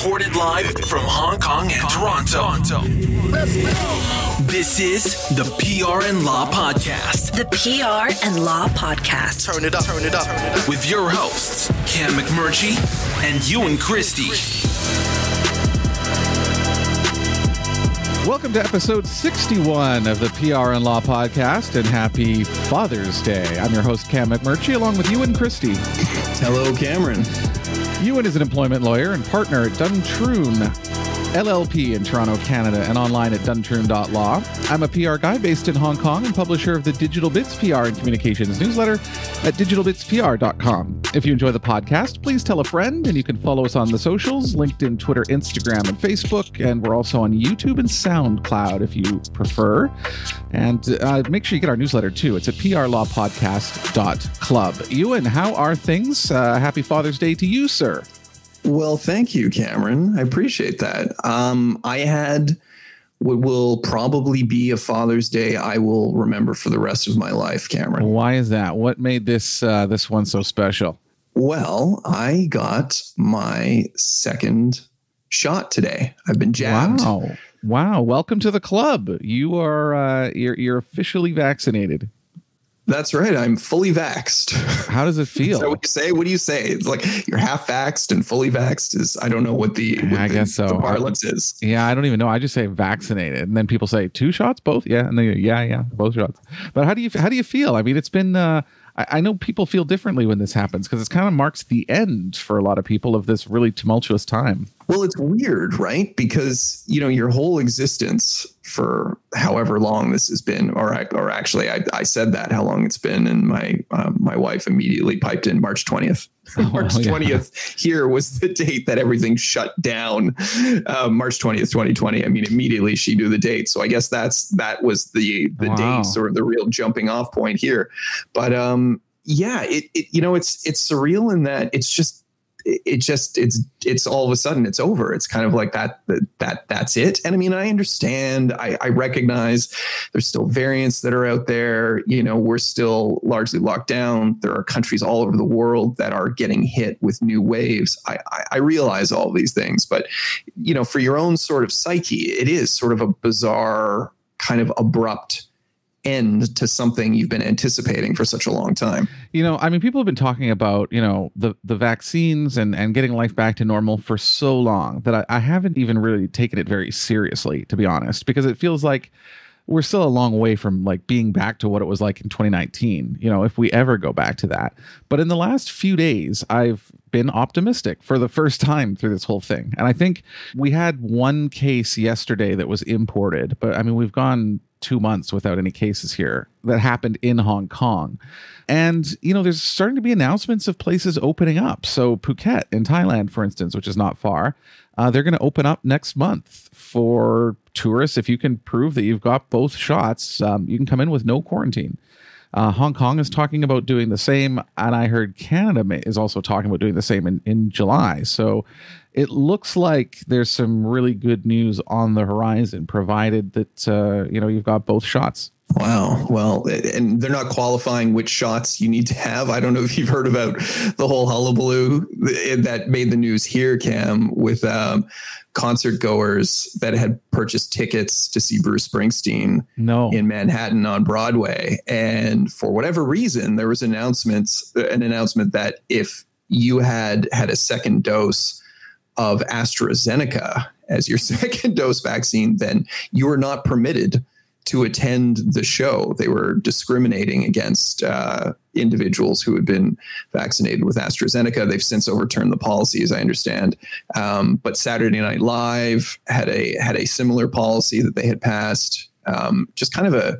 recorded live from Hong Kong and Toronto. This is the PR and Law Podcast The PR and Law Podcast. Turn it up, turn it up. with your hosts, Cam McMurchie and Ewan Christie. Welcome to episode 61 of the PR and Law Podcast, and happy Father's Day. I'm your host, Cam McMurchie, along with Ewan Christie. Hello, Cameron. Ewan is an employment lawyer and partner at Duntroon LLP in Toronto, Canada, and online at duntroon.law. I'm a PR guy based in Hong Kong and publisher of the Digital Bits PR and Communications newsletter at digitalbitspr.com. If you enjoy the podcast, please tell a friend, and you can follow us on the socials LinkedIn, Twitter, Instagram, and Facebook. And we're also on YouTube and SoundCloud if you prefer. And uh, make sure you get our newsletter too. It's at prlawpodcast.club. Ewan, how are things? Uh, happy Father's Day to you, sir. Well, thank you, Cameron. I appreciate that. Um, I had what will probably be a Father's Day I will remember for the rest of my life, Cameron. Why is that? What made this uh, this one so special? Well, I got my second shot today. I've been jabbed. Wow! Wow! Welcome to the club. You are uh, you're you're officially vaccinated. That's right. I'm fully vaxxed. How does it feel? what you say? What do you say? It's like you're half vaxxed and fully vaxxed is I don't know what the, what I the, guess so. the parlance is. yeah, I don't even know. I just say vaccinated, and then people say two shots, both. Yeah, and they go, yeah, yeah, both shots. But how do you how do you feel? I mean, it's been. Uh, I, I know people feel differently when this happens because it kind of marks the end for a lot of people of this really tumultuous time. Well, it's weird, right? Because you know your whole existence for however long this has been, or I, or actually, I, I said that how long it's been, and my uh, my wife immediately piped in March twentieth. March Oh, yeah. twentieth here was the date that everything shut down. Uh, March twentieth, twenty twenty. I mean, immediately she knew the date, so I guess that's that was the the Wow. date, sort of the real jumping off point here. But um, yeah, it, it you know it's it's surreal in that it's just it just it's it's all of a sudden it's over. It's kind of like that that, that that's it. And i mean i understand. I, I recognize there's still variants that are out there. You know we're still largely locked down. There are countries all over the world that are getting hit with new waves. I i, I realize all these things but you know for your own sort of psyche it is sort of a bizarre kind of abrupt end to something you've been anticipating for such a long time. You know, I mean, people have been talking about you know the the vaccines and and getting life back to normal for so long that I, I haven't even really taken it very seriously, to be honest, because it feels like we're still a long way from like being back to what it was like in 2019 you know if we ever go back to that. But in the last few days i've been optimistic for the first time through this whole thing. And i think we had one case yesterday that was imported but i mean we've gone two months without any cases here that happened in hong kong and you know there's starting to be announcements of places opening up so phuket in thailand for instance which is not far uh, they're going to open up next month for tourists. If you can prove that you've got both shots, um, you can come in with no quarantine. Uh, Hong Kong is talking about doing the same, and I heard Canada is also talking about doing the same in, in July. So it looks like there's some really good news on the horizon, provided that uh, you know you've got both shots. Wow. Well, and they're not qualifying which shots you need to have. I don't know if you've heard about the whole hullabaloo that made the news here, Cam, with um, concert goers that had purchased tickets to see Bruce Springsteen No, in Manhattan on Broadway, and for whatever reason, there was announcements an announcement that if you had had a second dose of AstraZeneca as your second dose vaccine, then you were not permitted to attend the show. They were discriminating against uh, individuals who had been vaccinated with AstraZeneca. They've since overturned the policy, as I understand. Um, but Saturday Night Live had a had a similar policy that they had passed. Um, just kind of a,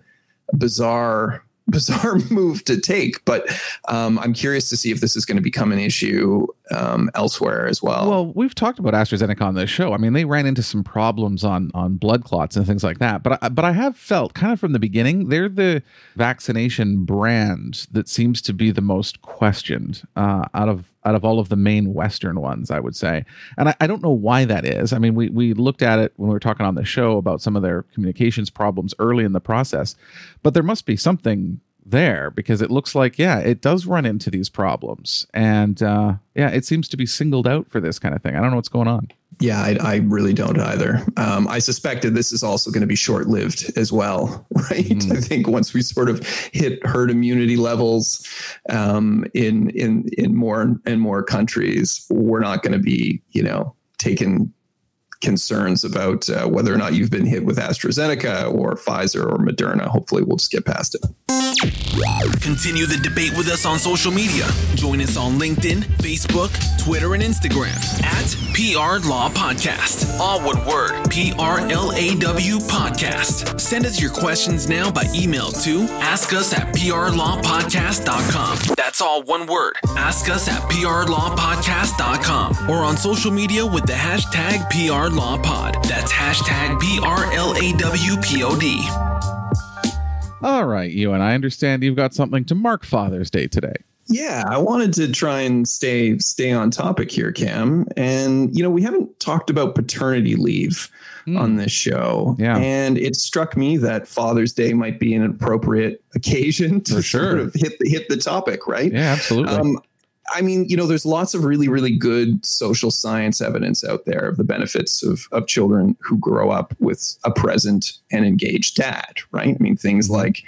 a bizarre bizarre move to take. But um, I'm curious to see if this is going to become an issue um, elsewhere as well. Well, we've talked about AstraZeneca on this show. I mean, they ran into some problems on on blood clots and things like that. But I, but I have felt kind of from the beginning they're the vaccination brand that seems to be the most questioned uh, out of out of all of the main Western ones, I would say. And I, I don't know why that is. I mean, we we looked at it when we were talking on the show about some of their communications problems early in the process, but there must be something there because it looks like yeah it does run into these problems and uh yeah it seems to be singled out for this kind of thing i don't know what's going on Yeah, I, I really don't either. Um, I suspected this is also going to be short lived as well, right? Mm. I think once we sort of hit herd immunity levels um, in in in more and more countries, we're not going to be, you know, taken concerns about uh, whether or not you've been hit with AstraZeneca or Pfizer or Moderna. Hopefully, we'll just get past it. Continue the debate with us on social media. Join us on LinkedIn, Facebook, Twitter, and Instagram at PR Law Podcast. All one word P R L A W Podcast. Send us your questions now by email to ask us at prlawpodcast.com. That's all one word. Ask us at prlawpodcast.com or on social media with the hashtag PR Law Pod. That's hashtag P R L A W P O D. All right, Ewan I understand you've got something to mark Father's Day today. Yeah, I wanted to try and stay stay on topic here, Cam. And you know, we haven't talked about paternity leave mm. on this show. Yeah. And it struck me that Father's Day might be an appropriate occasion to sure. sort of hit the hit the topic, right? Yeah, absolutely. Um, I mean, you know, there's lots of really, really good social science evidence out there of the benefits of, of children who grow up with a present and engaged dad, right? I mean, things mm-hmm. like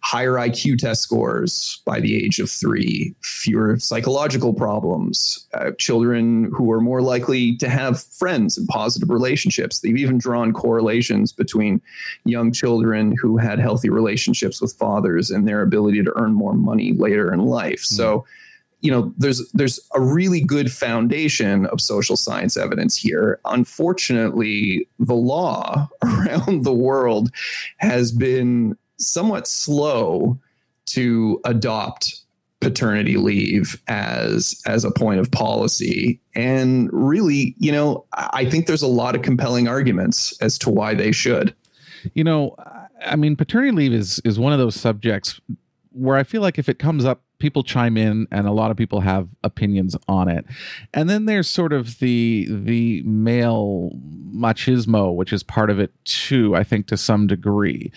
higher IQ test scores by the age of three, fewer psychological problems, uh, children who are more likely to have friends and positive relationships. They've even drawn correlations between young children who had healthy relationships with fathers and their ability to earn more money later in life. Mm-hmm. So, you know there's there's a really good foundation of social science evidence here. Unfortunately the law around the world has been somewhat slow to adopt paternity leave as as a point of policy. And really you know i think there's a lot of compelling arguments as to why they should. You know i mean paternity leave is is one of those subjects where i feel like if it comes up people chime in and a lot of people have opinions on it. And then there's sort of the the male machismo which is part of it too i think to some degree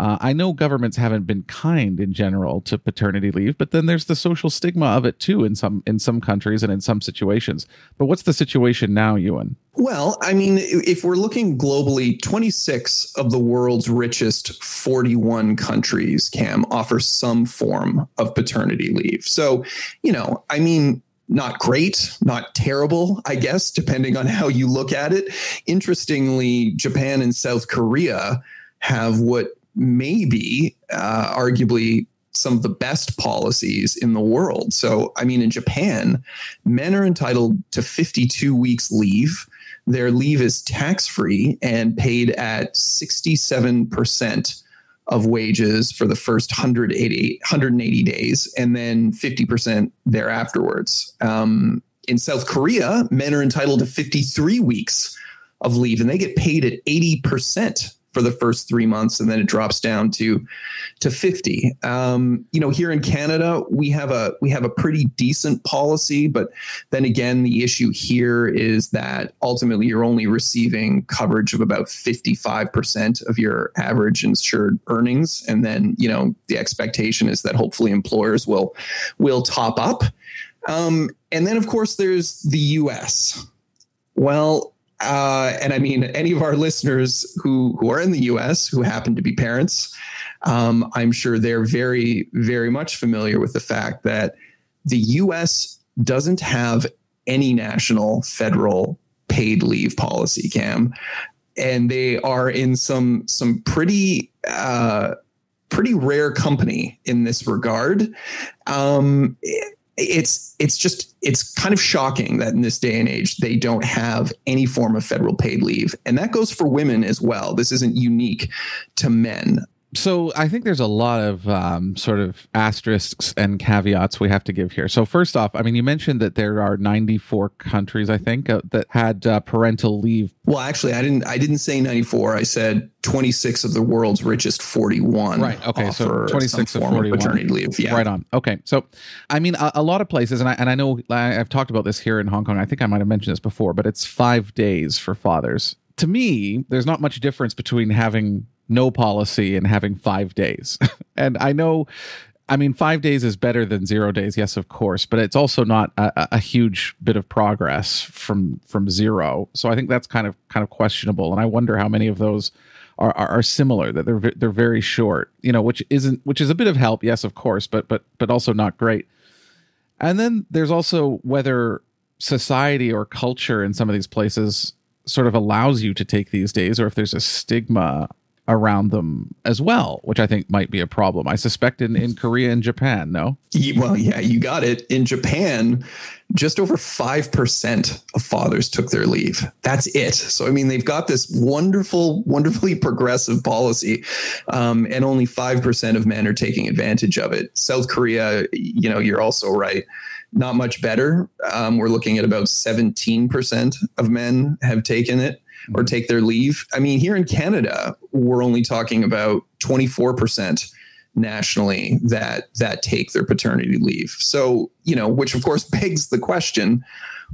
uh, I know governments haven't been kind in general to paternity leave, but then there's the social stigma of it too in some in some countries and in some situations. But what's the situation now, Ewan? Well, I mean, if we're looking globally, 26 of the world's richest 41 countries, Cam, offer some form of paternity leave. So, you know, I mean, not great, not terrible, I guess, depending on how you look at it. Interestingly, Japan and South Korea have what maybe uh, arguably some of the best policies in the world. So, I mean, in Japan, men are entitled to 52 weeks leave. Their leave is tax free and paid at 67% of wages for the first 180, 180 days and then 50% thereafterwards. Um, in South Korea, men are entitled to 53 weeks of leave and they get paid at 80% for the first three months, and then it drops down to to fifty. Um, you know, here in Canada, we have a we have a pretty decent policy, but then again, the issue here is that ultimately you're only receiving coverage of about fifty five percent of your average insured earnings, and then you know the expectation is that hopefully employers will will top up. Um, and then, of course, there's the U.S. Well, uh, and I mean, any of our listeners who who are in the U.S. who happen to be parents, um, I'm sure they're very very much familiar with the fact that the U.S. doesn't have any national federal paid leave policy, Cam, and they are in some some pretty. Uh, pretty rare company in this regard. Um, it's it's just it's kind of shocking that in this day and age they don't have any form of federal paid leave. And that goes for women as well. This isn't unique to men so I think there's a lot of um, sort of asterisks and caveats we have to give here. So first off, I mean, you mentioned that there are 94 countries, I think, uh, that had uh, parental leave. Well, actually, I didn't. I didn't say 94. I said 26 of the world's richest 41. Right. Okay. So 26 of 41 of paternity leave. Yeah. Right on. Okay. So, I mean, a, a, lot of places, and I and I know I've talked about this here in Hong Kong. I think I might have mentioned this before, but it's five days for fathers. To me, there's not much difference between having no policy and having five days. and I know I mean, five days is better than zero days, yes, of course, but it's also not a, a, huge bit of progress from from zero. So I think that's kind of kind of questionable, and I wonder how many of those are, are, are similar that they're they're very short, you know, which isn't which is a bit of help, yes, of course, but but but also not great. And then there's also whether society or culture in some of these places sort of allows you to take these days, or if there's a stigma around them as well, which I think might be a problem. I suspect in, in Korea and Japan, no? Well, yeah, you got it. In Japan, just over 5% of fathers took their leave. That's it. So, I mean, they've got this wonderful, wonderfully progressive policy, um, and only 5% of men are taking advantage of it. South Korea, you know, you're also right not much better. Um, we're looking at about 17% of men have taken it or mm-hmm. take their leave. I mean, here in Canada, we're only talking about 24% nationally that that take their paternity leave. So, you know, which of course begs the question,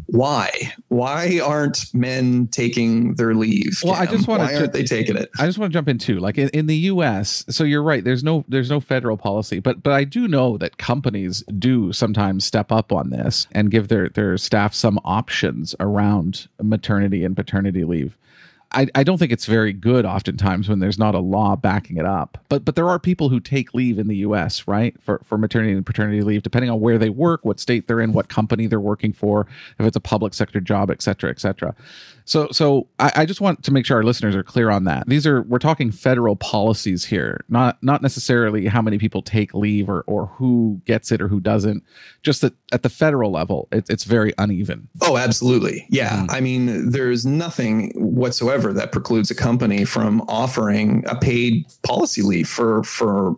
why? Why aren't men taking their leave? Well, Cam? I just want why aren't they taking it? I just want to jump in too. Like in, in the U.S., so you're right. There's no there's no federal policy, but but I do know that companies do sometimes step up on this and give their their staff some options around maternity and paternity leave. I, I don't think it's very good oftentimes when there's not a law backing it up. But but there are people who take leave in the US, right? For for maternity and paternity leave, depending on where they work, what state they're in, what company they're working for, if it's a public sector job, et cetera, et cetera. So so I, I just want to make sure our listeners are clear on that. These are we're talking federal policies here, not not necessarily how many people take leave or or who gets it or who doesn't. Just that at the federal level, it, it's very uneven. Oh, absolutely. Yeah. Mm. I mean, there's nothing whatsoever that precludes a company from offering a paid policy leave for for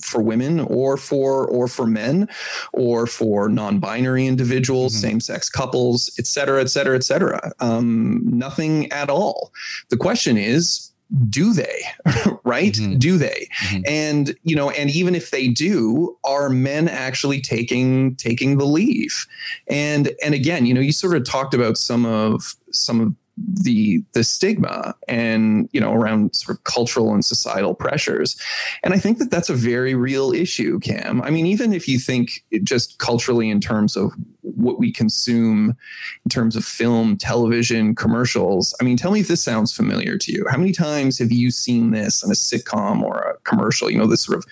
for women or for or for men or for non-binary individuals mm-hmm. same-sex couples et cetera et cetera et cetera um, nothing at all the question is do they right mm-hmm. do they mm-hmm. and you know and even if they do are men actually taking taking the leave and and again you know you sort of talked about some of some of the the stigma and you know around sort of cultural and societal pressures. And i think that that's a very real issue cam. I mean even if you think just culturally in terms of what we consume in terms of film television commercials i mean tell me if this sounds familiar to you. How many times have you seen this in a sitcom or a commercial? You know this sort of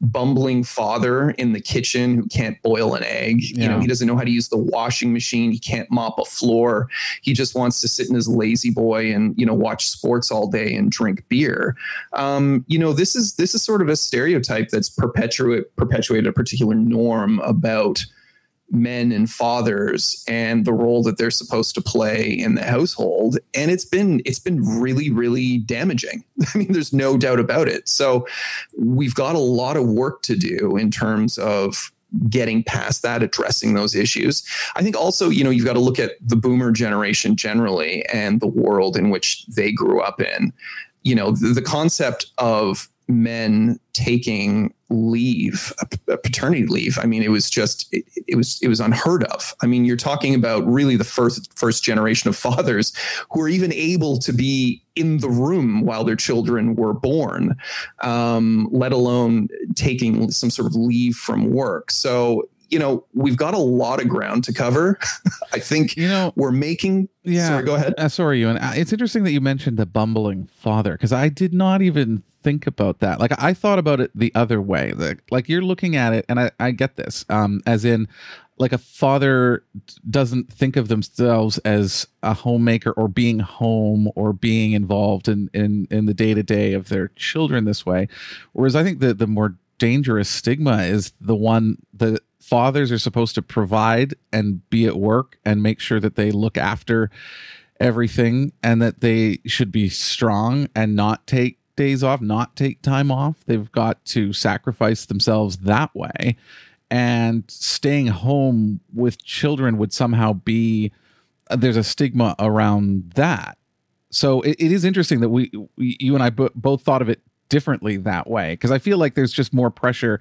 bumbling father in the kitchen who can't boil an egg. Yeah. you know he doesn't know how to use the washing machine. He can't mop a floor. He just wants to sit in his lazy boy and you know watch sports all day and drink beer. Um, you know this is this is sort of a stereotype that's perpetuate perpetuated a particular norm about men and fathers and the role that they're supposed to play in the household. And it's been it's been really really damaging. I mean there's no doubt about it. So we've got a lot of work to do in terms of getting past that, addressing those issues. I think also, you know, you've got to look at the boomer generation generally and the world in which they grew up in. You know, the, the concept of men taking leave, a, paternity leave. I mean, it was just it, it, was it was unheard of. I mean, you're talking about really the first first generation of fathers who are even able to be in the room while their children were born, um, let alone taking some sort of leave from work. So you know, we've got a lot of ground to cover. I think you know we're making. Yeah, sorry, go ahead. Uh, sorry, Ewan uh, it's interesting that you mentioned the bumbling father because I did not even think about that. Like I thought about it the other way. Like, like you're looking at it, and I, I get this. Um, as in, like a father doesn't think of themselves as a homemaker or being home or being involved in in in the day to day of their children this way. Whereas I think that the more dangerous stigma is the one that fathers are supposed to provide and be at work and make sure that they look after everything and that they should be strong and not take days off, not take time off. They've got to sacrifice themselves that way. And staying home with children would somehow be there's a stigma around that. So it, it is interesting that we, we you and I both thought of it differently that way because I feel like there's just more pressure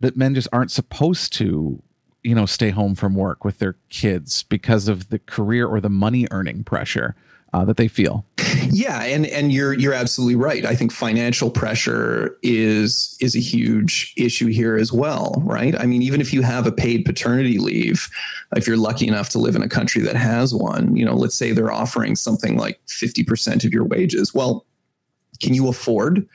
that men just aren't supposed to you know stay home from work with their kids because of the career or the money earning pressure uh, that they feel. Yeah, and and you're you're absolutely right. I think financial pressure is is a huge issue here as well, right? I mean, even if you have a paid paternity leave, if you're lucky enough to live in a country that has one, you know, let's say they're offering something like 50% of your wages. Well, can you afford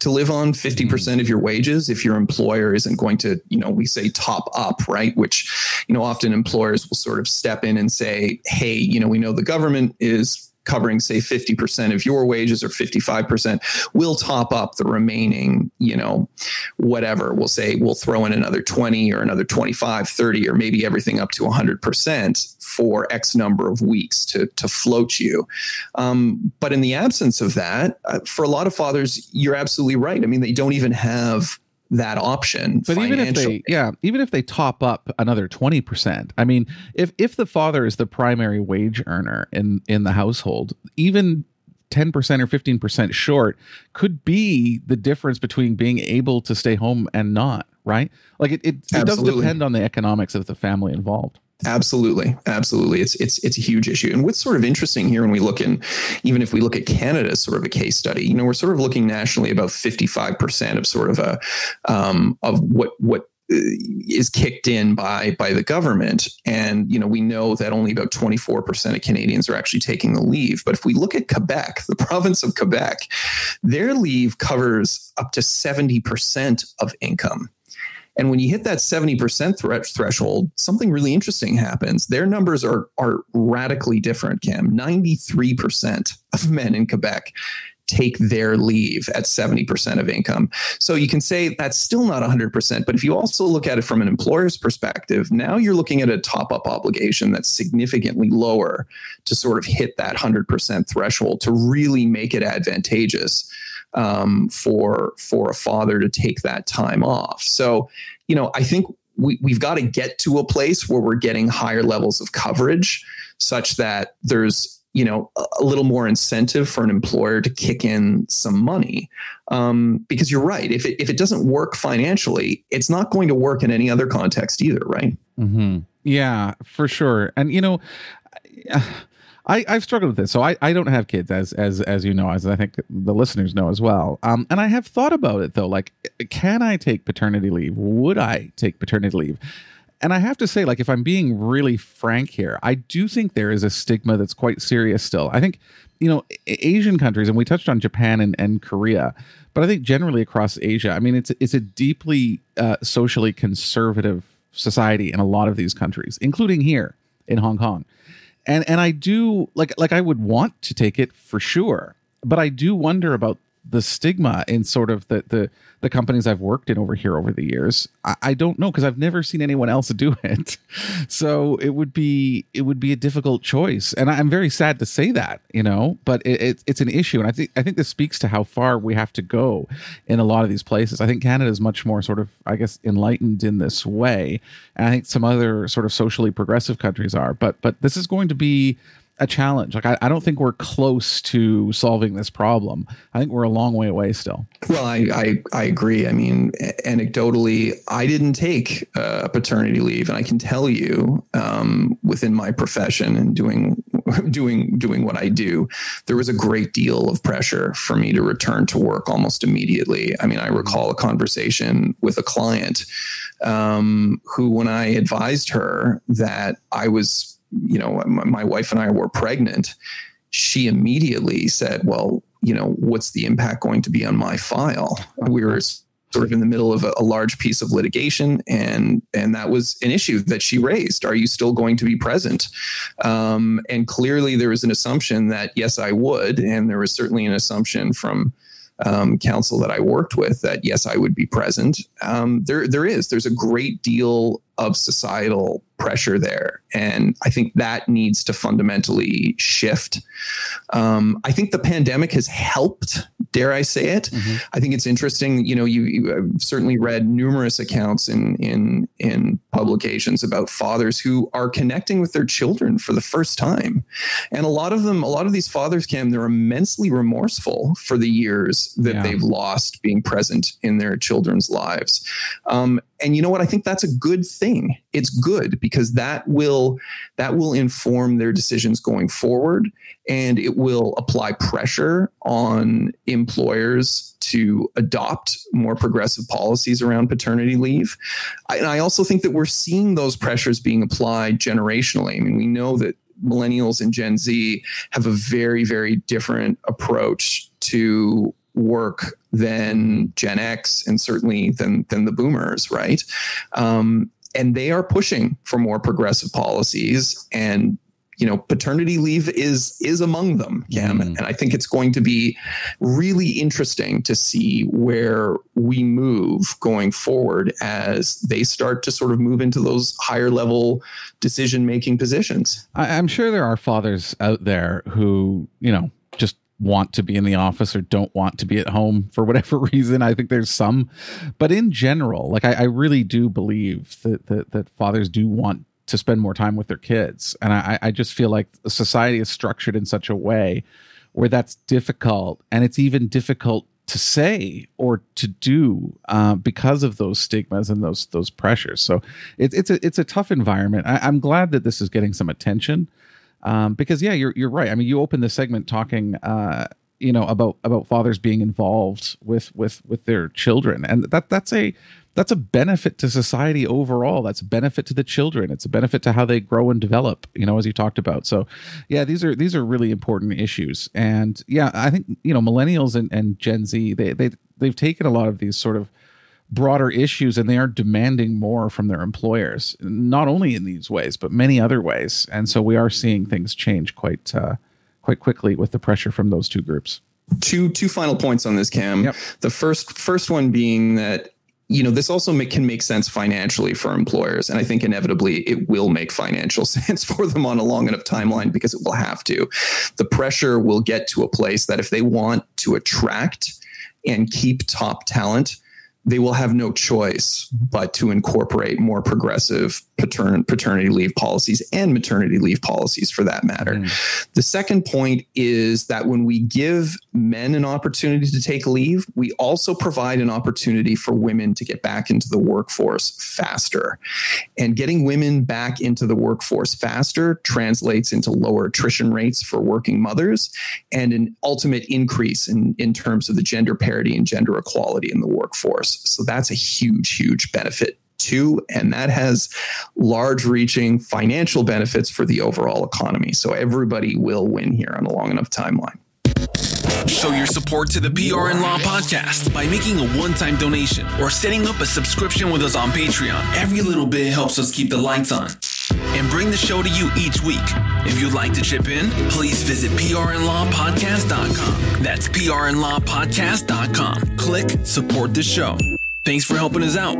to live on 50% mm-hmm. of your wages if your employer isn't going to, you know, we say top up, right? Which, you know, often employers will sort of step in and say, hey, you know, we know the government is covering say 50% of your wages or 55% we'll top up the remaining you know whatever. We'll say we'll throw in another 20 or another 25 30 or maybe everything up to 100% for x number of weeks to to float you. Um, but in the absence of that uh, for a lot of fathers you're absolutely right. I mean they don't even have that option. But even if they, yeah, even if they top up another twenty percent, I mean, if if the father is the primary wage earner in in the household, even 10% or 15% short could be the difference between being able to stay home and not, right? Like it, it, it does depend on the economics of the family involved. Absolutely, absolutely. It's it's it's a huge issue. And what's sort of interesting here when we look in, even if we look at Canada as sort of a case study, you know, we're sort of looking nationally about fifty five percent of sort of a um, of what what uh, kicked in by by the government and you know we know that only about 24% of Canadians are actually taking the leave but if we look at Quebec the province of Quebec their leave covers up to 70% of income and when you hit that 70% thre- threshold, something really interesting happens. Their numbers are, are radically different, Cam. 93% of men in Quebec take their leave at 70% of income. So you can say that's still not 100%, but if you also look at it from an employer's perspective, now you're looking at a top up obligation that's significantly lower to sort of hit that 100% threshold to really make it advantageous um, for for a father to take that time off. So, you know, I think we, we've got to get to a place where we're getting higher levels of coverage such that there's you know a little more incentive for an employer to kick in some money um, because you're right if it, if it doesn't work financially it's not going to work in any other context either right mm-hmm. yeah for sure and you know I, I've struggled with this. So I, I don't have kids as as as you know, as I think the listeners know as well. Um, and I have thought about it though. Like, can I take paternity leave? Would I take paternity leave? And I have to say, like, if I'm being really frank here, I do think there is a stigma that's quite serious still. I think, you know, Asian countries, and we touched on Japan and, and Korea, but I think generally across Asia, I mean, it's it's a deeply uh, socially conservative society in a lot of these countries, including here in Hong Kong and and I do like like I would want to take it for sure, but I do wonder about the stigma in sort of the the the companies I've worked in over here over the years. I, I don't know because I've never seen anyone else do it. So it would be it would be a difficult choice, and I'm very sad to say that, you know. But it, it, it's an issue, and I think I think this speaks to how far we have to go in a lot of these places. I think Canada is much more sort of I guess enlightened in this way, and I think some other sort of socially progressive countries are. But but this is going to be a challenge. Like I, I, don't think we're close to solving this problem. I think we're a long way away still. Well, I I, I agree. I mean, anecdotally, I didn't take a paternity leave, and I can tell you, um, within my profession and doing doing doing what I do, there was a great deal of pressure for me to return to work almost immediately. I mean, I recall a conversation with a client um, who, when I advised her that I was you know, my, wife and I were pregnant, she immediately said, well, you know, what's the impact going to be on my file? We were sort of in the middle of a, a, large piece of litigation, and and that was an issue that she raised. Are you still going to be present? Um, and clearly, there was an assumption that yes, I would, and there was certainly an assumption from um, counsel that I worked with that yes, I would be present. Um, there, there is. There's a great deal of societal pressure there. And I think that needs to fundamentally shift. Um, I think the pandemic has helped, dare I say it. Mm-hmm. I think it's interesting. You know, you, you have certainly read numerous accounts in in in publications about fathers who are connecting with their children for the first time. And a lot of them, a lot of these fathers, Cam, they're immensely remorseful for the years that yeah. they've lost being present in their children's lives. Um, and you know what? I think that's a good thing. It's good because that will that will inform their decisions going forward and it will apply pressure on employers to adopt more progressive policies around paternity leave. I, and i also think that we're seeing those pressures being applied generationally. I mean we know that millennials and gen z have a very very different approach to work than Gen X and certainly than than the boomers, right? Um, and they are pushing for more progressive policies and you know paternity leave is is among them yeah Mm. and i think it's going to be really interesting to see where we move going forward as they start to sort of move into those higher level decision making positions I, i'm sure there are fathers out there who you know want to be in the office or don't want to be at home for whatever reason. I think there's some, but in general, like I, I really do believe that, that, that fathers do want to spend more time with their kids, and I, I just feel like society is structured in such a way where that's difficult, and it's even difficult to say or to do uh, because of those stigmas and those those pressures. So it's it's a it's a tough environment. I, I'm glad that this is getting some attention um, because yeah, you're you're right. I mean, you open the segment talking, uh, you know, about about fathers being involved with with with their children, and that that's a that's a benefit to society overall. That's a benefit to the children. It's a benefit to how they grow and develop. You know, as you talked about. So, yeah, these are these are really important issues, and yeah, I think you know, millennials and, and Gen Z they they they've taken a lot of these sort of broader issues and they are demanding more from their employers not only in these ways but many other ways. And so we are seeing things change quite uh, quite quickly with the pressure from those two groups. Two two final points on this cam. Yep. the first first one being that you know this also make, can make sense financially for employers and i think inevitably it will make financial sense for them on a long enough timeline because it will have to. The pressure will get to a place that if they want to attract and keep top talent they will have no choice but to incorporate more progressive patern- paternity leave policies and maternity leave policies for that matter. Mm. The second point is that when we give men an opportunity to take leave, we also provide an opportunity for women to get back into the workforce faster. And getting women back into the workforce faster translates into lower attrition rates for working mothers and an ultimate increase in, in terms of the gender parity and gender equality in the workforce. So that's a huge, huge benefit too. And that has large reaching financial benefits for the overall economy. So everybody will win here on a long enough timeline. Show your support to the PR and Law podcast by making a one time donation or setting up a subscription with us on Patreon. Every little bit helps us keep the lights on and bring the show to you each week. If you'd like to chip in, please visit prnlawpodcast.com. That's prnlawpodcast.com. Click support the show. Thanks for helping us out.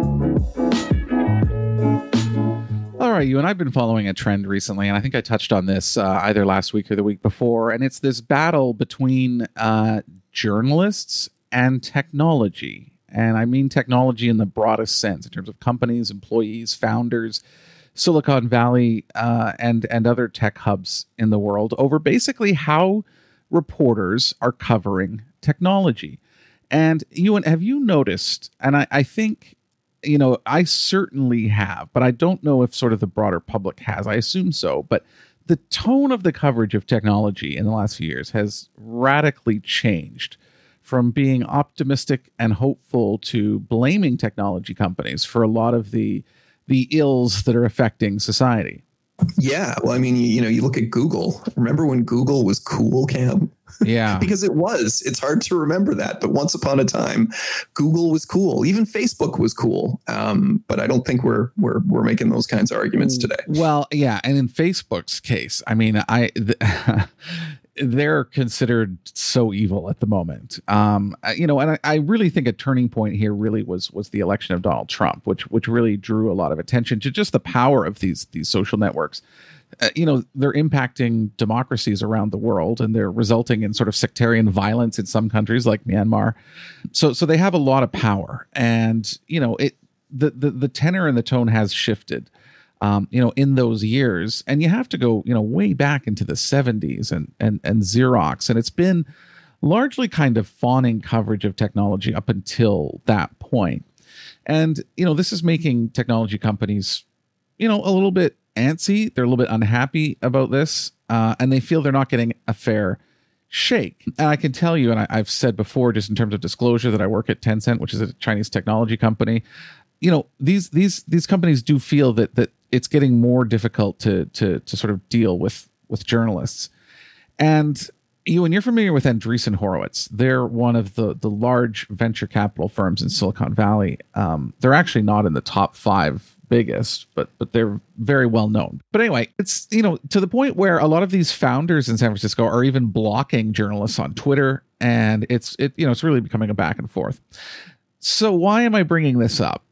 All right, Ewan I've been following a trend recently, and I think I touched on this uh, either last week or the week before, and it's this battle between uh, journalists and technology. And I mean technology in the broadest sense, in terms of companies, employees, founders, Silicon Valley, uh, and and other tech hubs in the world over basically how reporters are covering technology. And you have you noticed? And I, I think you know I certainly have, but I don't know if sort of the broader public has. I assume so, but the tone of the coverage of technology in the last few years has radically changed from being optimistic and hopeful to blaming technology companies for a lot of the the ills that are affecting society. Yeah, well, I mean, you, you, know, you look at Google. Remember when Google was cool, Cam? Yeah, because it was. It's hard to remember that, but once upon a time, Google was cool. Even Facebook was cool. Um, but I don't think we're we're we're making those kinds of arguments today. Well, yeah, and in Facebook's case, I mean, I. The, they're considered so evil at the moment. Um, you know, and I, I, really think a turning point here really was was the election of Donald Trump, which which really drew a lot of attention to just the power of these these social networks. Uh, you know, they're impacting democracies around the world, and they're resulting in sort of sectarian violence in some countries like Myanmar. So so they have a lot of power, and you know, it the the, the tenor and the tone has shifted um, you know, in those years. And you have to go, you know, way back into the 70s and and and Xerox. And it's been largely kind of fawning coverage of technology up until that point. And, you know, this is making technology companies, you know, a little bit antsy. They're a little bit unhappy about this, uh, and they feel they're not getting a fair shake. And I can tell you, and I, I've said before, just in terms of disclosure, that I work at Tencent, which is a Chinese technology company. You know, these these these companies do feel that that it's getting more difficult to to to sort of deal with with journalists. And Ewan you're familiar with Andreessen Horowitz. They're one of the the large venture capital firms in Silicon Valley. Um, they're actually not in the top five biggest, but but they're very well known. But anyway, it's you know to the point where a lot of these founders in San Francisco are even blocking journalists on Twitter, and it's it you know it's really becoming a back and forth. So why am I bringing this up?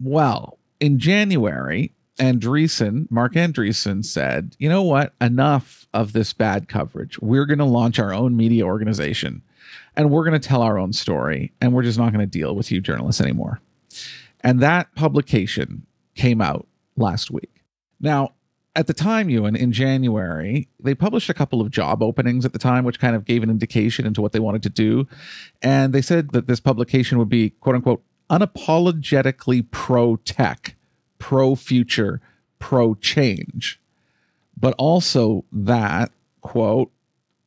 Well, in January, Andreessen, Marc Andreessen said, you know what? Enough of this bad coverage. We're going to launch our own media organization and we're going to tell our own story and we're just not going to deal with you journalists anymore. And that publication came out last week. Now, at the time, Ewan, in January, they published a couple of job openings at the time, which kind of gave an indication into what they wanted to do. And they said that this publication would be, quote unquote, unapologetically pro tech pro future, pro change, but also that, quote,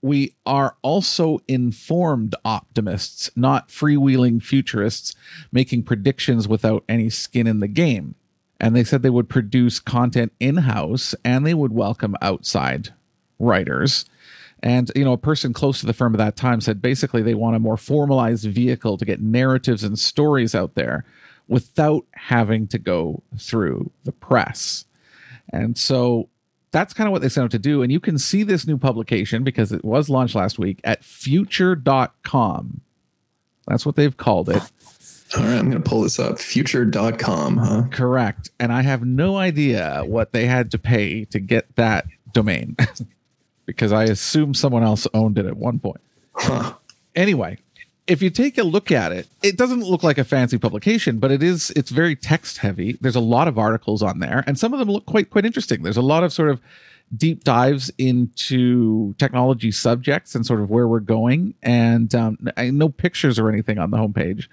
we are also informed optimists, not freewheeling futurists making predictions without any skin in the game. And they said they would produce content in house and they would welcome outside writers. And, you know, a person close to the firm at that time said basically they want a more formalized vehicle to get narratives and stories out there without having to go through the press. And so that's kind of what they set out to do. And you can see this new publication because it was launched last week at future.com. That's what they've called it. All right, I'm going to pull this up. Future.com, huh? Correct. And I have no idea what they had to pay to get that domain because I assume someone else owned it at one point. Huh. Anyway, if you take a look at it, it doesn't look like a fancy publication, but it is it's very text heavy. There's a lot of articles on there, and some of them look quite quite interesting. There's a lot of sort of deep dives into technology subjects and sort of where we're going. And um, no pictures or anything on the homepage,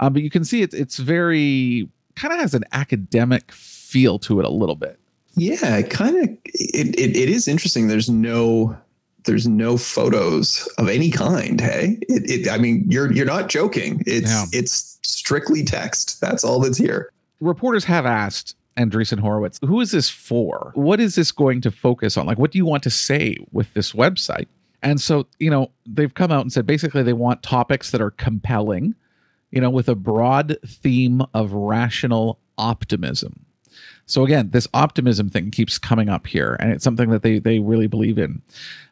um, but you can see it's it's very kind of has an academic feel to it a little bit. Yeah, it kind of. It, it, it is interesting. There's no there's no photos of any kind. Hey, it, it, I mean, you're you're not joking. It's yeah. it's strictly text. That's all that's here. Reporters have asked Andreessen Horowitz, who is this for? What is this going to focus on? Like, what do you want to say with this website? And so, you know, they've come out and said basically they want topics that are compelling, you know, with a broad theme of rational optimism. So again, this optimism thing keeps coming up here, and it's something that they they really believe in.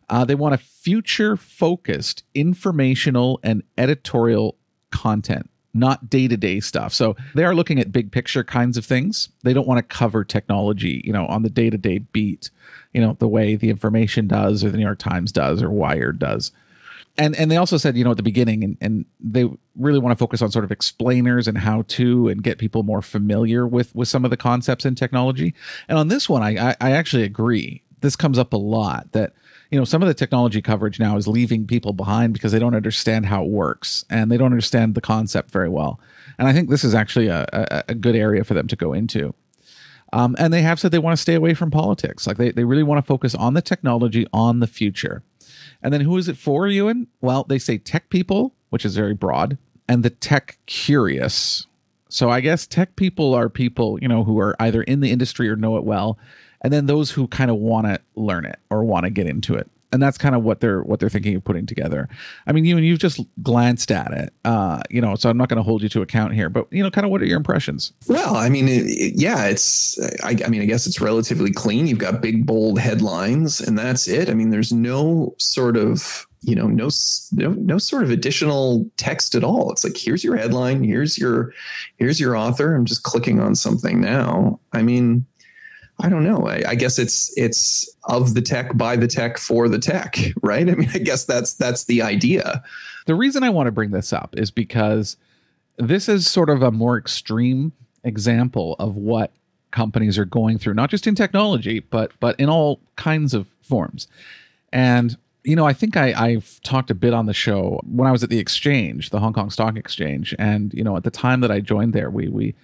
Uh, they want a future focused informational and editorial content, not day to day stuff. So they are looking at big picture kinds of things. They don't want to cover technology, you know, on the day to day beat, you know, the way the information does or the New York Times does or Wired does. And, and they also said, you know, at the beginning, and, and they really want to focus on sort of explainers and how to and get people more familiar with with some of the concepts in technology. And on this one, I, I, I actually agree. This comes up a lot that you know some of the technology coverage now is leaving people behind because they don't understand how it works and they don't understand the concept very well. And i think this is actually a, a, a good area for them to go into. Um, and they have said they want to stay away from politics. Like they, they really want to focus on the technology on the future. And then who is it for ewan? Well they say tech people which is very broad and the tech curious. So i guess tech people are people you know who are either in the industry or know it well and then those who kind of want to learn it or want to get into it and that's kind of what they're what they're thinking of putting together. I mean, Ewan you've just glanced at it, uh, you know. So I'm not going to hold you to account here, but you know, kind of what are your impressions? Well, I mean, it, it, yeah, it's. I, I, mean, I guess it's relatively clean. You've got big bold headlines, and that's it. I mean, there's no sort of you know no no no sort of additional text at all. It's like here's your headline, here's your here's your author. I'm just clicking on something now. I mean I don't know. I, I, guess it's it's of the tech by the tech for the tech, right? I mean, I guess that's that's the idea. The reason I want to bring this up is because this is sort of a more extreme example of what companies are going through, not just in technology, but but in all kinds of forms. And you know, I think I, I've talked a bit on the show when I was at the exchange, the Hong Kong Stock Exchange, and you know, at the time that I joined there, we we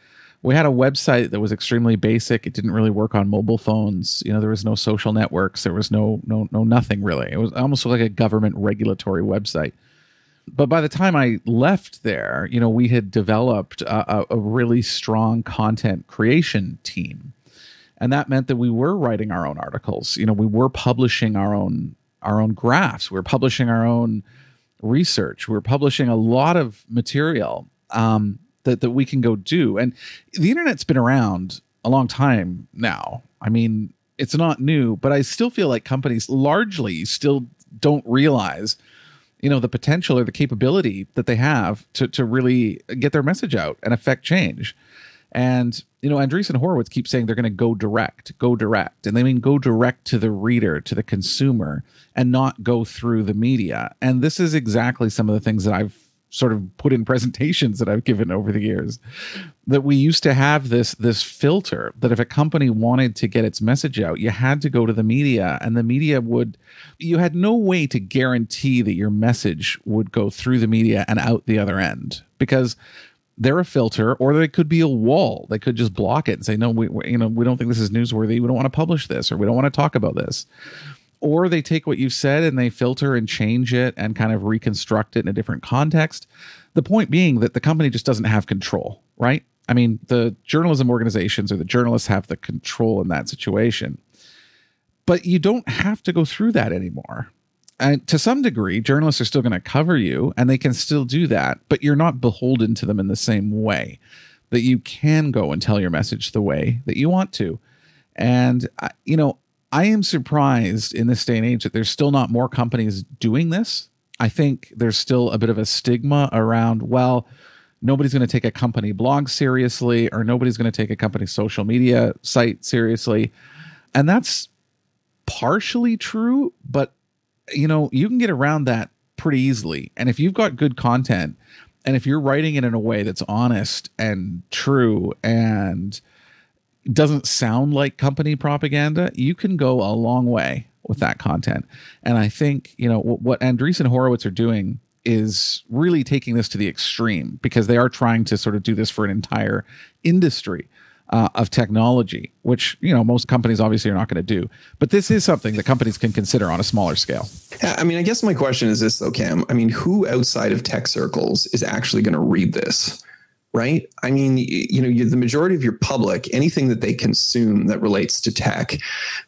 we had a website that was extremely basic. It didn't really work on mobile phones. You know, there was no social networks. There was no no no nothing really. It was almost like a government regulatory website. But by the time I left there, you know, we had developed a, a really strong content creation team, and that meant that we were writing our own articles. You know, we were publishing our own our own graphs. We were publishing our own research. We were publishing a lot of material. Um, that that we can go do. And the internet's been around a long time now. I mean, it's not new, but I still feel like companies largely still don't realize you know the potential or the capability that they have to to really get their message out and affect change. And you know, Andreessen Horowitz keeps saying they're going to go direct, go direct, and they mean go direct to the reader, to the consumer, and not go through the media. And this is exactly some of the things that I've sort of put in presentations that I've given over the years that we used to have this this filter that if a company wanted to get its message out you had to go to the media and the media would you had no way to guarantee that your message would go through the media and out the other end because they're a filter or they could be a wall. They could just block it and say no we, we you know we don't think this is newsworthy. We don't want to publish this or we don't want to talk about this or they take what you've said and they filter and change it and kind of reconstruct it in a different context. The point being that the company just doesn't have control, right? I mean, the journalism organizations or the journalists have the control in that situation. But you don't have to go through that anymore. And to some degree, journalists are still going to cover you and they can still do that, but you're not beholden to them in the same way that you can go and tell your message the way that you want to. And, uh, you know, I am surprised in this day and age that there's still not more companies doing this. I think there's still a bit of a stigma around, well, nobody's going to take a company blog seriously or nobody's going to take a company social media site seriously. And that's partially true, but you know, you can get around that pretty easily. And if you've got good content and if you're writing it in a way that's honest and true and doesn't sound like company propaganda, you can go a long way with that content. And I think, you know, what Andreessen Horowitz are doing is really taking this to the extreme because they are trying to sort of do this for an entire industry. Uh, of technology, which you know most companies obviously are not going to do, but this is something that companies can consider on a smaller scale. I mean, I guess my question is this, though, Cam. I mean, who outside of tech circles is actually going to read this? Right? I mean, you know, the majority of your public, anything that they consume that relates to tech,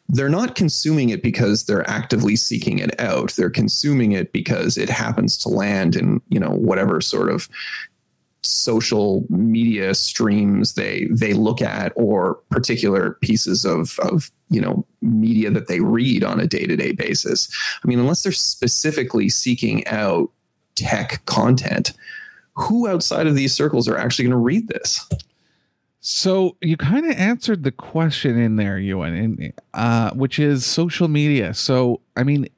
they're not consuming it because they're actively seeking it out. They're consuming it because it happens to land in, you know, whatever sort of social media streams they they look at or particular pieces of of you know media that they read on a day-to-day basis i mean unless they're specifically seeking out tech content who outside of these circles are actually going to read this? So you kind of answered the question in there, Ewan, uh, which is social media. So I mean,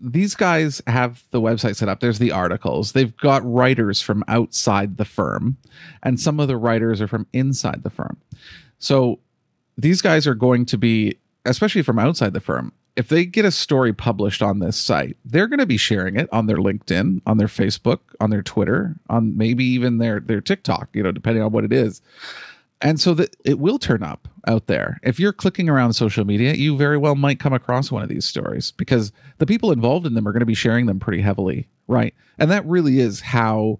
these guys have the website set up. There's the articles. They've got writers from outside the firm, and some of the writers are from inside the firm. So these guys are going to be, especially from outside the firm, if they get a story published on this site, they're going to be sharing it on their LinkedIn, on their Facebook, on their Twitter, on maybe even their their TikTok, you know, depending on what it is. And so that it will turn up out there. If you're clicking around social media, you very well might come across one of these stories because the people involved in them are going to be sharing them pretty heavily, right? And that really is how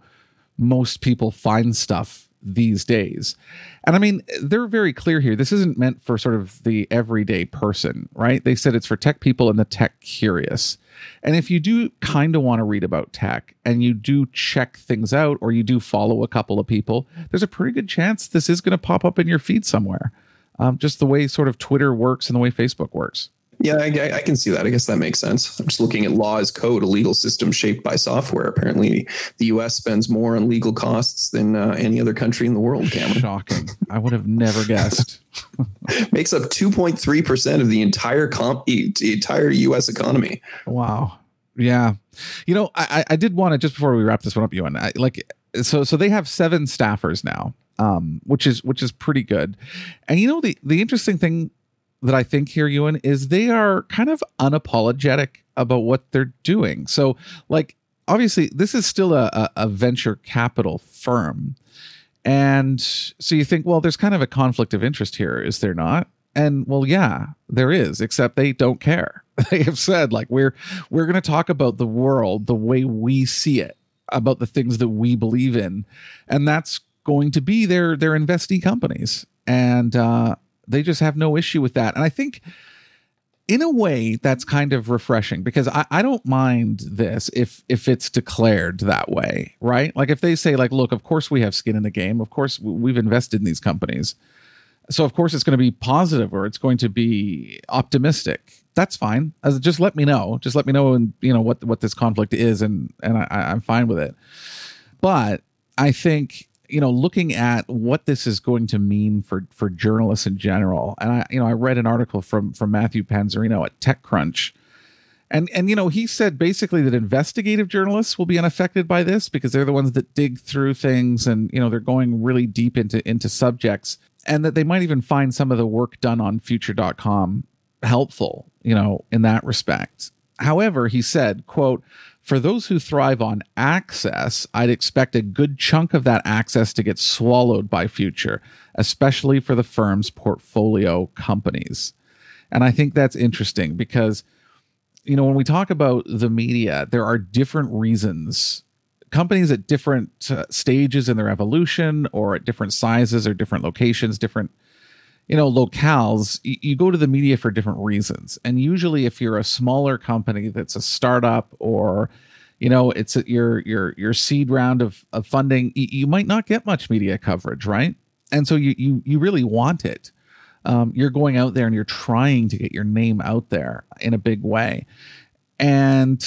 most people find stuff these days. And I mean, they're very clear here. This isn't meant for sort of the everyday person, right? They said it's for tech people and the tech curious. And if you do kind of want to read about tech and you do check things out or you do follow a couple of people, there's a pretty good chance this is going to pop up in your feed somewhere. Um, just the way sort of Twitter works and the way Facebook works. Yeah, I, I, can see that. I guess that makes sense. I'm just looking at law as code, a legal system shaped by software. Apparently, the U.S. spends more on legal costs than uh, any other country in the world. Cameron, shocking. I would have never guessed. Makes up 2.3 percent of the entire comp, the entire U.S. economy. Wow. Yeah. You know, I, I did want to just before we wrap this one up, Ewan. I, like, so so they have seven staffers now, um, which is which is pretty good. And you know, the the interesting thing that I think here, Ewan, is they are kind of unapologetic about what they're doing. So, like, obviously, this is still a, a, venture capital firm. And so you think, well, there's kind of a conflict of interest here, is there not? And well, yeah, there is, except they don't care. They have said like we're we're to talk about the world the way we see it, about the things that we believe in, and that's going to be their their investee companies, and uh, they just have no issue with that. And I think in a way that's kind of refreshing because I, I don't mind this if if it's declared that way right? Like if they say like look of course we have skin in the game. Of course we've invested in these companies. So of course it's going to be positive or it's going to be optimistic. That's fine. As, just let me know. Just let me know and you know what what this conflict is and and I, i'm fine with it. But i think you know looking at what this is going to mean for for journalists in general and i you know i read an article from from matthew Panzarino at techcrunch and and you know he said basically that investigative journalists will be unaffected by this because they're the ones that dig through things and you know they're going really deep into into subjects and that they might even find some of the work done on future.com helpful, you know, in that respect. However, he said, quote, for those who thrive on access, I'd expect a good chunk of that access to get swallowed by future, especially for the firm's portfolio companies. And I think that's interesting because, you know, when we talk about the media, there are different reasons companies at different uh, stages in their evolution or at different sizes or different locations, different you know locales you, go to the media for different reasons. And usually if you're a smaller company that's a startup or you know it's a, your your your seed round of, of funding you, might not get much media coverage right? And so you you you really want it. Um, you're going out there and you're trying to get your name out there in a big way. And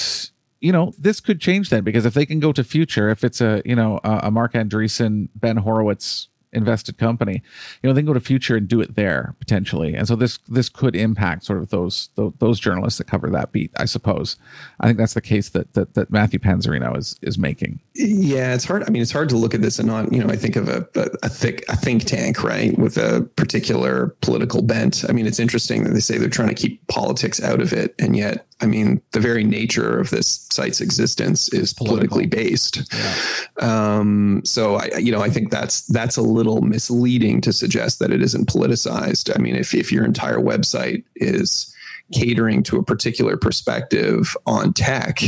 you know, this could change then because if they can go to future, if it's a, you know, a, a Marc Andreessen, Ben Horowitz invested company you know they can go to future and do it there potentially. And so this this could impact sort of those those, those journalists that cover that beat i suppose. I think that's the case that that, that matthew Panzarino is is making. Yeah it's hard i mean it's hard to look at this and not you know i think of a, a, a thick a think tank right with a particular political bent. I mean it's interesting that they say they're trying to keep politics out of it and yet I mean, the very nature of this site's existence is politically based. Yeah. Um, so I, you know, I think that's that's a little misleading to suggest that it isn't politicized. I mean, if if your entire website is catering to a particular perspective on tech,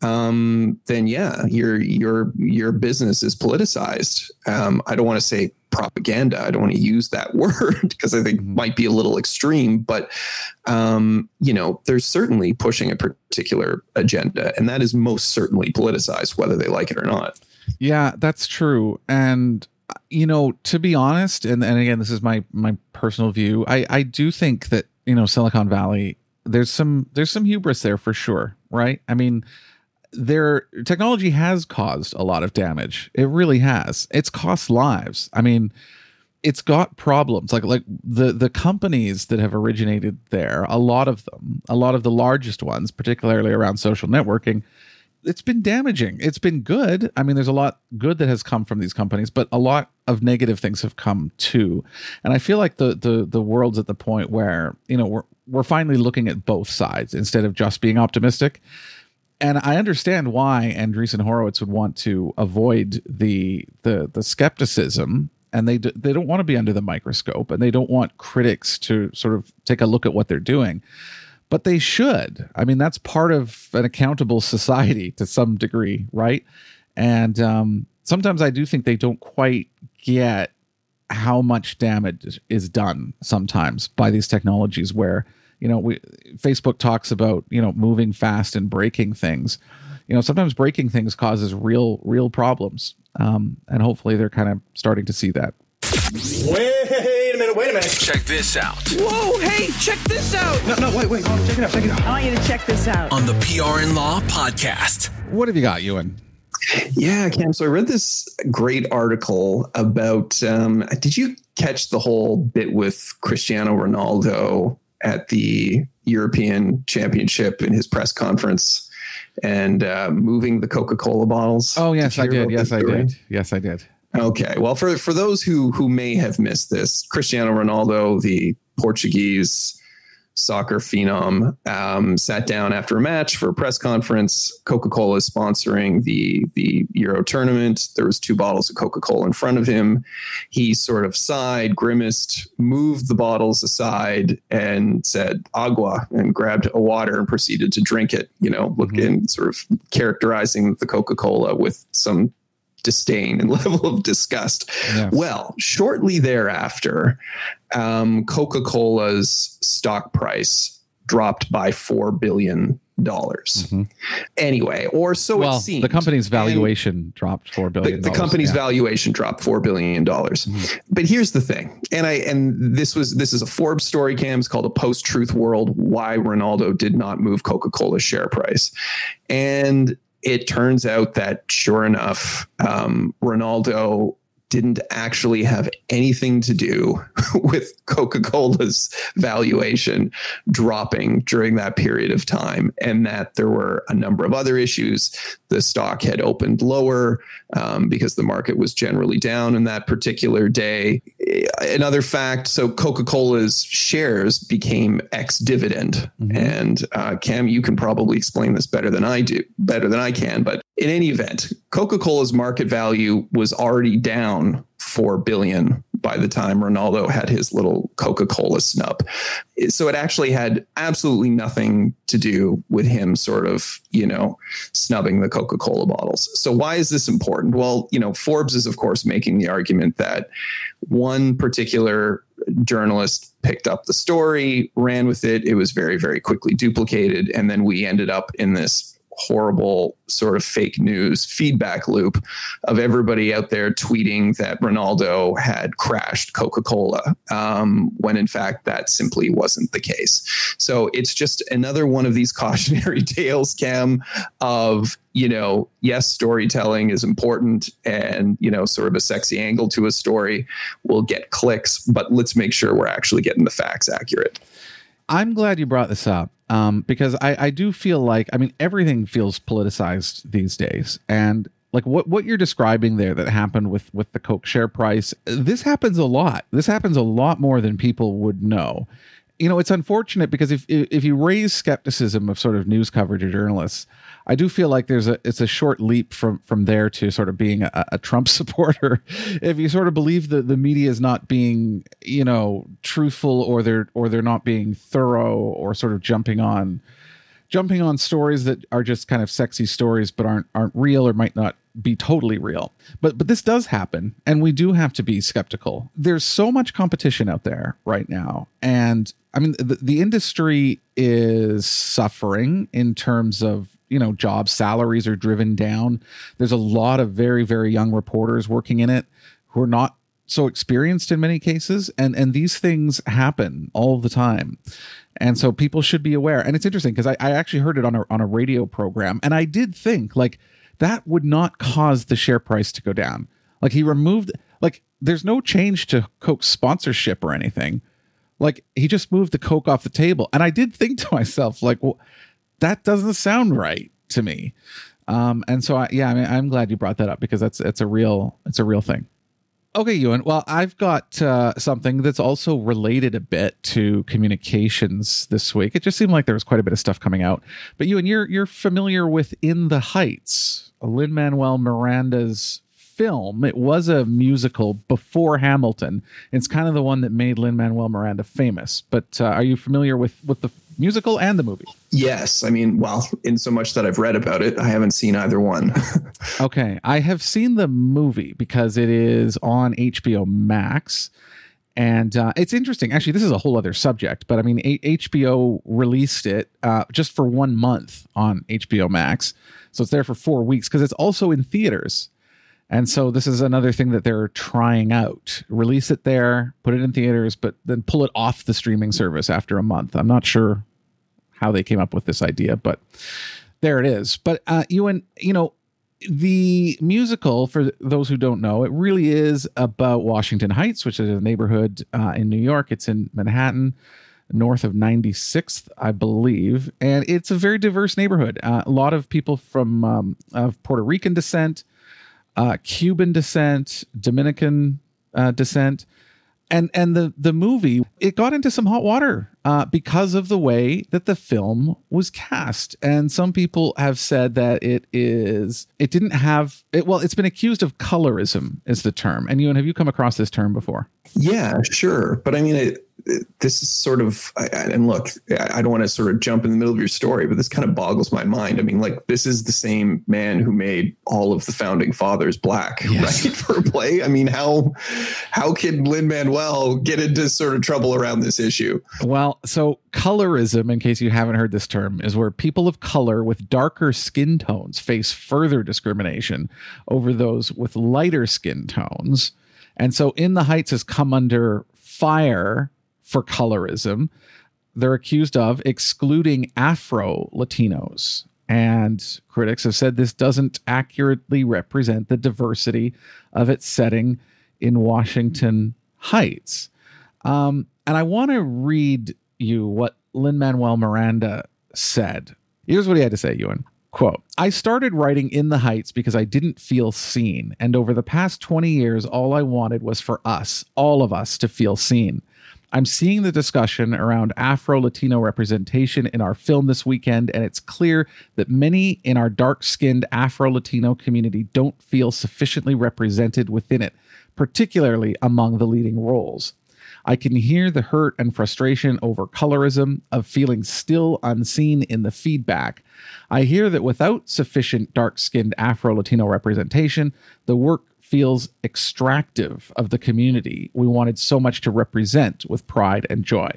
um, then yeah, your your your business is politicized. Um, I don't want to say propaganda. I don't want to use that word because I think mm-hmm. might be a little extreme, but um, you know, there's certainly pushing a particular agenda, and that is most certainly politicized, whether they like it or not. Yeah, that's true. And you know, to be honest, and, and again, this is my my personal view. I I do think that you know Silicon Valley. There's some there's some hubris there for sure, right? I mean, their technology has caused a lot of damage. It really has. It's cost lives. I mean, it's got problems like like the the companies that have originated there a lot of them a lot of the largest ones particularly around social networking it's been damaging it's been good i mean there's a lot good that has come from these companies but a lot of negative things have come too and i feel like the the the world's at the point where you know we're we're finally looking at both sides instead of just being optimistic and I understand why Andreessen Horowitz would want to avoid the the the skepticism, and they do, they don't want to be under the microscope, and they don't want critics to sort of take a look at what they're doing. But they should. I mean, that's part of an accountable society to some degree, right? And um, sometimes I do think they don't quite get how much damage is done sometimes by these technologies where you know, we Facebook talks about you know moving fast and breaking things. You know, sometimes breaking things causes real real problems, um, and hopefully they're kind of starting to see that. Wait a minute, wait a minute. Check this out. Whoa, hey, check this out. No, no, wait, wait, oh, check it out, check it out. I want you to check this out. On the PR in Law podcast. What have you got, Ewan? Yeah, Cam. So I read this great article about. Um, did you catch the whole bit with Cristiano Ronaldo at the European Championship in his press conference and uh, moving the Coca Cola bottles. Oh yes, I did. Yes, I did. Yes, I did. Okay. Well, for for those who who may have missed this, Cristiano Ronaldo, the Portuguese soccer phenom, um, sat down after a match for a press conference. Coca Cola is sponsoring the the Euro tournament. There was two bottles of Coca Cola in front of him. He sort of sighed, grimaced, moved the bottles aside, and said "agua" and grabbed a water and proceeded to drink it. You know, looking mm-hmm. sort of characterizing the Coca Cola with some disdain and level of disgust. Well, shortly thereafter, um, Coca Cola's stock price dropped by $4 billion. Mm-hmm. Anyway, or so well, it seems. The company's valuation and dropped $4 billion. The, the company's yeah. valuation dropped $4 billion. Mm-hmm. But here's the thing. And I, and this was, this is a Forbes story cam. It's called a post truth world, why Ronaldo did not move Coca-Cola's share price. And it turns out that sure enough, um, Ronaldo didn't actually have anything to do with Coca Cola's valuation dropping during that period of time, and that there were a number of other issues. The stock had opened lower um, because the market was generally down in that particular day. Another fact so Coca Cola's shares became ex dividend. Mm-hmm. And uh, Cam, you can probably explain this better than I do, better than I can. But in any event, Coca Cola's market value was already down 4 billion by the time Ronaldo had his little Coca-Cola snub. So it actually had absolutely nothing to do with him sort of, you know, snubbing the Coca-Cola bottles. So why is this important? Well, you know, Forbes is of course making the argument that one particular journalist picked up the story, ran with it, it was very very quickly duplicated and then we ended up in this horrible sort of fake news feedback loop of everybody out there tweeting that Ronaldo had crashed Coca Cola, um, when in fact that simply wasn't the case. So it's just another one of these cautionary tales, Cam, of, you know, yes, storytelling is important and, you know, sort of a sexy angle to a story will get clicks, but let's make sure we're actually getting the facts accurate. I'm glad you brought this up um, because I, I do feel like I mean everything feels politicized these days, and like what what you're describing there that happened with with the Coke share price, this happens a lot. This happens a lot more than people would know. You know, it's unfortunate because if if you raise skepticism of sort of news coverage or journalists, I do feel like there's a it's a short leap from from there to sort of being a, a Trump supporter. if you sort of believe that the media is not being you know truthful or they're or they're not being thorough or sort of jumping on jumping on stories that are just kind of sexy stories but aren't aren't real or might not be totally real. But but this does happen and we do have to be skeptical. There's so much competition out there right now and I mean the, the industry is suffering in terms of you know job salaries are driven down there's a lot of very very young reporters working in it who are not so experienced in many cases and and these things happen all the time and so people should be aware and it's interesting because I, I actually heard it on a on a radio program and i did think like that would not cause the share price to go down like he removed like there's no change to coke sponsorship or anything like he just moved the coke off the table and i did think to myself like well that doesn't sound right to me. Um, and so, I, yeah, I mean, I'm glad you brought that up because that's it's a real it's a real thing. Okay, Ewan. Well, I've got uh, something that's also related a bit to communications this week. It just seemed like there was quite a bit of stuff coming out. But Ewan, you're you're familiar with In the Heights, Lin Manuel Miranda's film. It was a musical before Hamilton. It's kind of the one that made Lin Manuel Miranda famous. But uh, are you familiar with with the musical and the movie? Yes. I mean, well, in so much that I've read about it, I haven't seen either one. okay. I have seen the movie because it is on HBO Max. And uh, it's interesting. Actually, this is a whole other subject, but I mean, a- HBO released it uh, just for one month on HBO Max. So it's there for four weeks because it's also in theaters. And so this is another thing that they're trying out. Release it there, put it in theaters, but then pull it off the streaming service after a month. I'm not sure how they came up with this idea, but there it is. But uh, Ewan, you know, the musical, for those who don't know, it really is about Washington Heights, which is a neighborhood uh, in New York. It's in Manhattan, north of 96th, I believe, and it's a very diverse neighborhood. Uh, a lot of people from um, of Puerto Rican descent, uh, Cuban descent, Dominican uh, descent. and and the the movie it got into some hot water uh, because of the way that the film was cast. And some people have said that it is it didn't have it well it's been accused of colorism is the term. And you have you come across this term before? Yeah sure. But i mean it, this is sort of and look i don't want to sort of jump in the middle of your story but this kind of boggles my mind. I mean like this is the same man who made all of the founding fathers black yes. right for a play? I mean how how can lin manuel get into sort of trouble around this issue? Well so colorism in case you haven't heard this term is where people of color with darker skin tones face further discrimination over those with lighter skin tones. And so in the heights has come under fire for colorism. They're accused of excluding Afro Latinos. And critics have said this doesn't accurately represent the diversity of its setting in Washington Heights. Um, and I want to read you what Lin Manuel Miranda said. Here's what he had to say, Ewan. Quote, I started writing In the Heights because I didn't feel seen. And over the past 20 years, all I wanted was for us, all of us, to feel seen. I'm seeing the discussion around Afro Latino representation in our film this weekend, and it's clear that many in our dark skinned Afro Latino community don't feel sufficiently represented within it, particularly among the leading roles. I can hear the hurt and frustration over colorism, of feeling still unseen in the feedback. I hear that without sufficient dark skinned Afro Latino representation, the work feels extractive of the community we wanted so much to represent with pride and joy.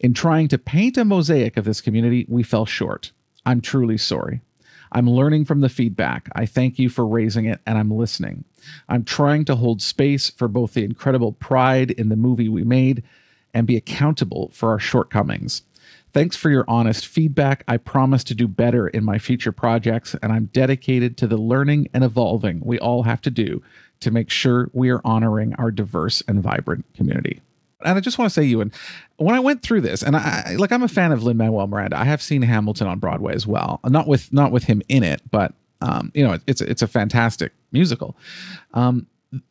In trying to paint a mosaic of this community, we fell short. I'm truly sorry. I'm learning from the feedback. I thank you for raising it, and I'm listening. I'm trying to hold space for both the incredible pride in the movie we made and be accountable for our shortcomings. Thanks for your honest feedback. I promise to do better in my future projects, and I'm dedicated to the learning and evolving we all have to do to make sure we are honoring our diverse and vibrant community. And I just want to say, Ewan, when I went through this, and I like, I'm a fan of Lin Manuel Miranda. I have seen Hamilton on Broadway as well, not with not with him in it, but um, you know, it's it's a fantastic musical. Um,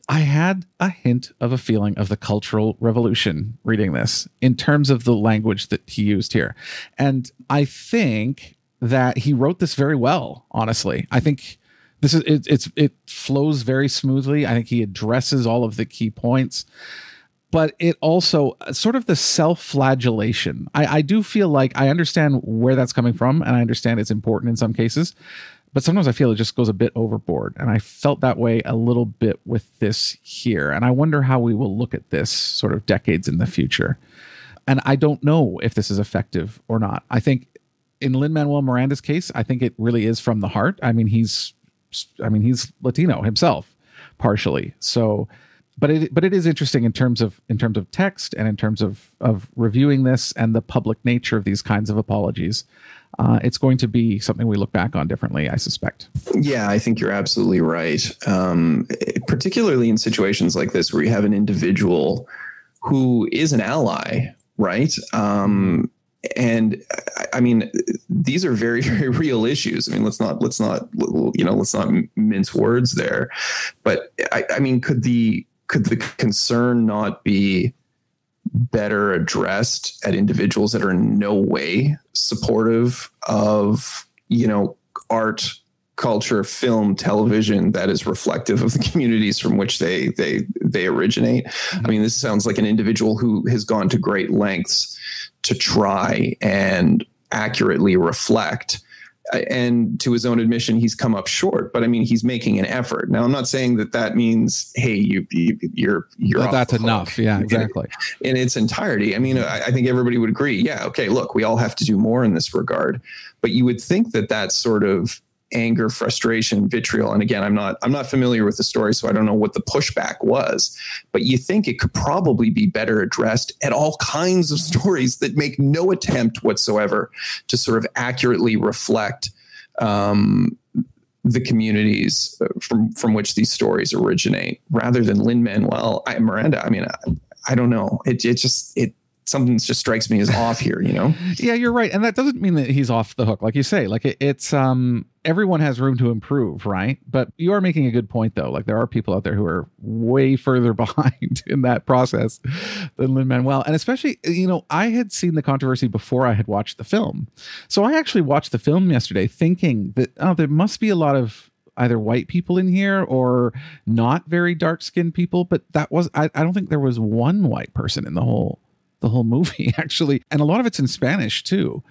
I had a hint of a feeling of the Cultural Revolution reading this in terms of the language that he used here. And I think that he wrote this very well, honestly. I think this is it, it's it flows very smoothly. I think he addresses all of the key points. But it also uh, sort of the self-flagellation. I, I do feel like I understand where that's coming from, and I understand it's important in some cases but sometimes I feel it just goes a bit overboard. And I felt that way a little bit with this here. And I wonder how we will look at this sort of decades in the future. And I don't know if this is effective or not. I think in Lin Manuel Miranda's case, I think it really is from the heart. I mean, he's, I mean, he's Latino himself, partially. So, but it, but it is interesting in terms of in terms of text and in terms of of reviewing this and the public nature of these kinds of apologies uh, it's going to be something we look back on differently, I suspect. Yeah, I think you're absolutely right. Um, particularly in situations like this where you have an individual who is an ally, right? Um, and I mean, these are very, very real issues. I mean, let's not, let's not, you know, let's not mince words there. But I, I mean, could the could the concern not be better addressed at individuals that are in no way supportive of you know art culture film television that is reflective of the communities from which they they they originate? I mean this sounds like an individual who has gone to great lengths to try and accurately reflect and to his own admission, he's come up short. But I mean, he's making an effort. Now, I'm not saying that that means, hey, you, you you're you're that that's enough. Yeah, exactly. In, in, its entirety. I mean, I, I think everybody would agree. Yeah, okay. Look, we all have to do more in this regard. But you would think that that sort of anger, frustration, vitriol. And again, I'm not I'm not familiar with the story, so I don't know what the pushback was. But you think it could probably be better addressed at all kinds of stories that make no attempt whatsoever to sort of accurately reflect um, the communities uh, from from which these stories originate, rather than Lin Manuel Miranda. I mean, I, I don't know. It it just it something just strikes me as off here, you know? yeah, you're right. And that doesn't mean that he's off the hook. Like you say, like it, it's, um, everyone has room to improve, right? But you are making a good point, though. Like there are people out there who are way further behind in that process than Lin Manuel, and especially, you know, I had seen the controversy before I had watched the film, so I actually watched the film yesterday, thinking that oh, there must be a lot of either white people in here or not very dark skinned people, but that was I, I don't think there was one white person in the whole the whole movie actually. And a lot of it's in spanish too.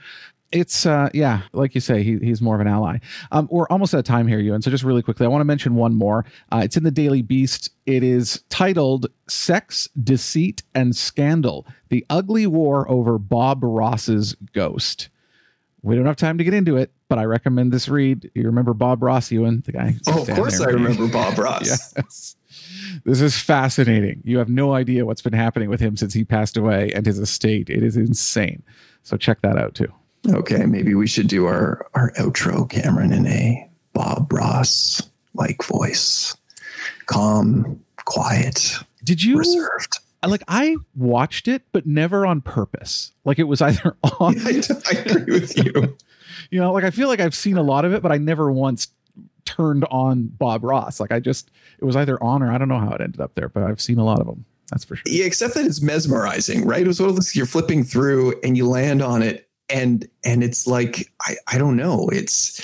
It's uh yeah like you say he, he's more of an ally. Um we're almost out of time here and so just really quickly i want to mention one more. Uh, it's in the daily beast. It is titled sex deceit and scandal the ugly war over bob ross's ghost. We don't have time to get into it but i recommend this read. You remember bob ross ewan? The guy oh of course i remember bob ross. Yes this is fascinating you have no idea what's been happening with him since he passed away and his estate it is insane so check that out too Okay, maybe we should do our our outro, Cameron, in a Bob Ross like voice, calm, quiet. Did you reserved? Like I watched it, but never on purpose. Like it was either on. Yeah, I, I agree with you. you know, like I feel like I've seen a lot of it, but I never once turned on Bob Ross. Like I just, it was either on or I don't know how it ended up there, but I've seen a lot of them. That's for sure. Yeah, except that it's mesmerizing, right? It was one of those you're flipping through and you land on it and and it's like I, I don't know it's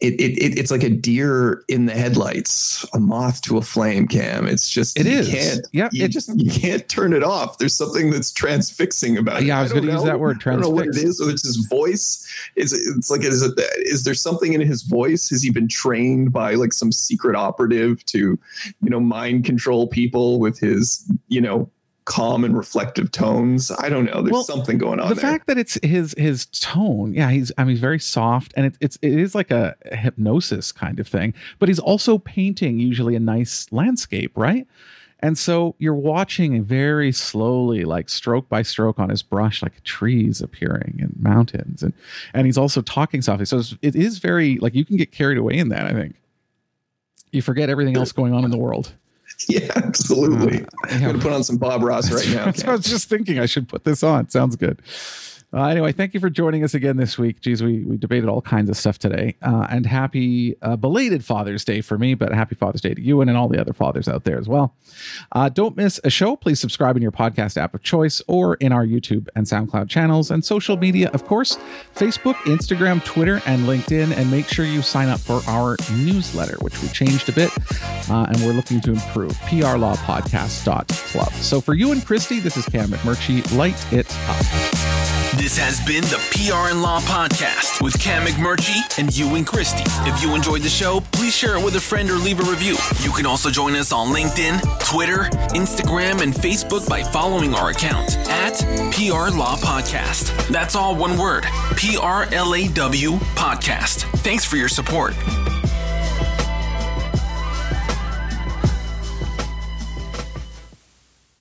it, it it's like a deer in the headlights a moth to a flame cam. It's just it you is. can't yeah you it, just you can't turn it off. There's something that's transfixing about it. Yeah i was going to use that word transfix. I don't know what it is or it's his voice. Is it's like is it is there something in his voice? Has he been trained by like some secret operative to you know mind control people with his you know calm and reflective tones. I don't know. There's well, something going on. The there. fact that it's his his tone, yeah, he's I mean he's very soft and it, it's it is like a hypnosis kind of thing. But he's also painting usually a nice landscape, right? And so you're watching very slowly, like stroke by stroke on his brush, like trees appearing and mountains, and and he's also talking softly. So it is very like you can get carried away in that. I think you forget everything else going on in the world. Yeah, absolutely. Uh, I'm going to put on some Bob Ross right now. I was just thinking I should put this on. Sounds good. Uh, anyway, thank you for joining us again this week. Geez, we, we debated all kinds of stuff today. Uh, and happy uh, belated Father's Day for me, but happy Father's Day to you and, and all the other fathers out there as well. Uh, don't miss a show. Please subscribe in your podcast app of choice or in our YouTube and SoundCloud channels and social media, of course, Facebook, Instagram, Twitter, and LinkedIn. And make sure you sign up for our newsletter, which we changed a bit uh, and we're looking to improve. PRLawPodcast.club. So for Ewan Christy, this is Cam McMurchie. Light it up. This has been the PR and Law Podcast with Cam McMurchie and Ewan Christy. If you enjoyed the show, please share it with a friend or leave a review. You can also join us on LinkedIn, Twitter, Instagram, and Facebook by following our account at PR Law Podcast. That's all one word P R L A W Podcast. Thanks for your support.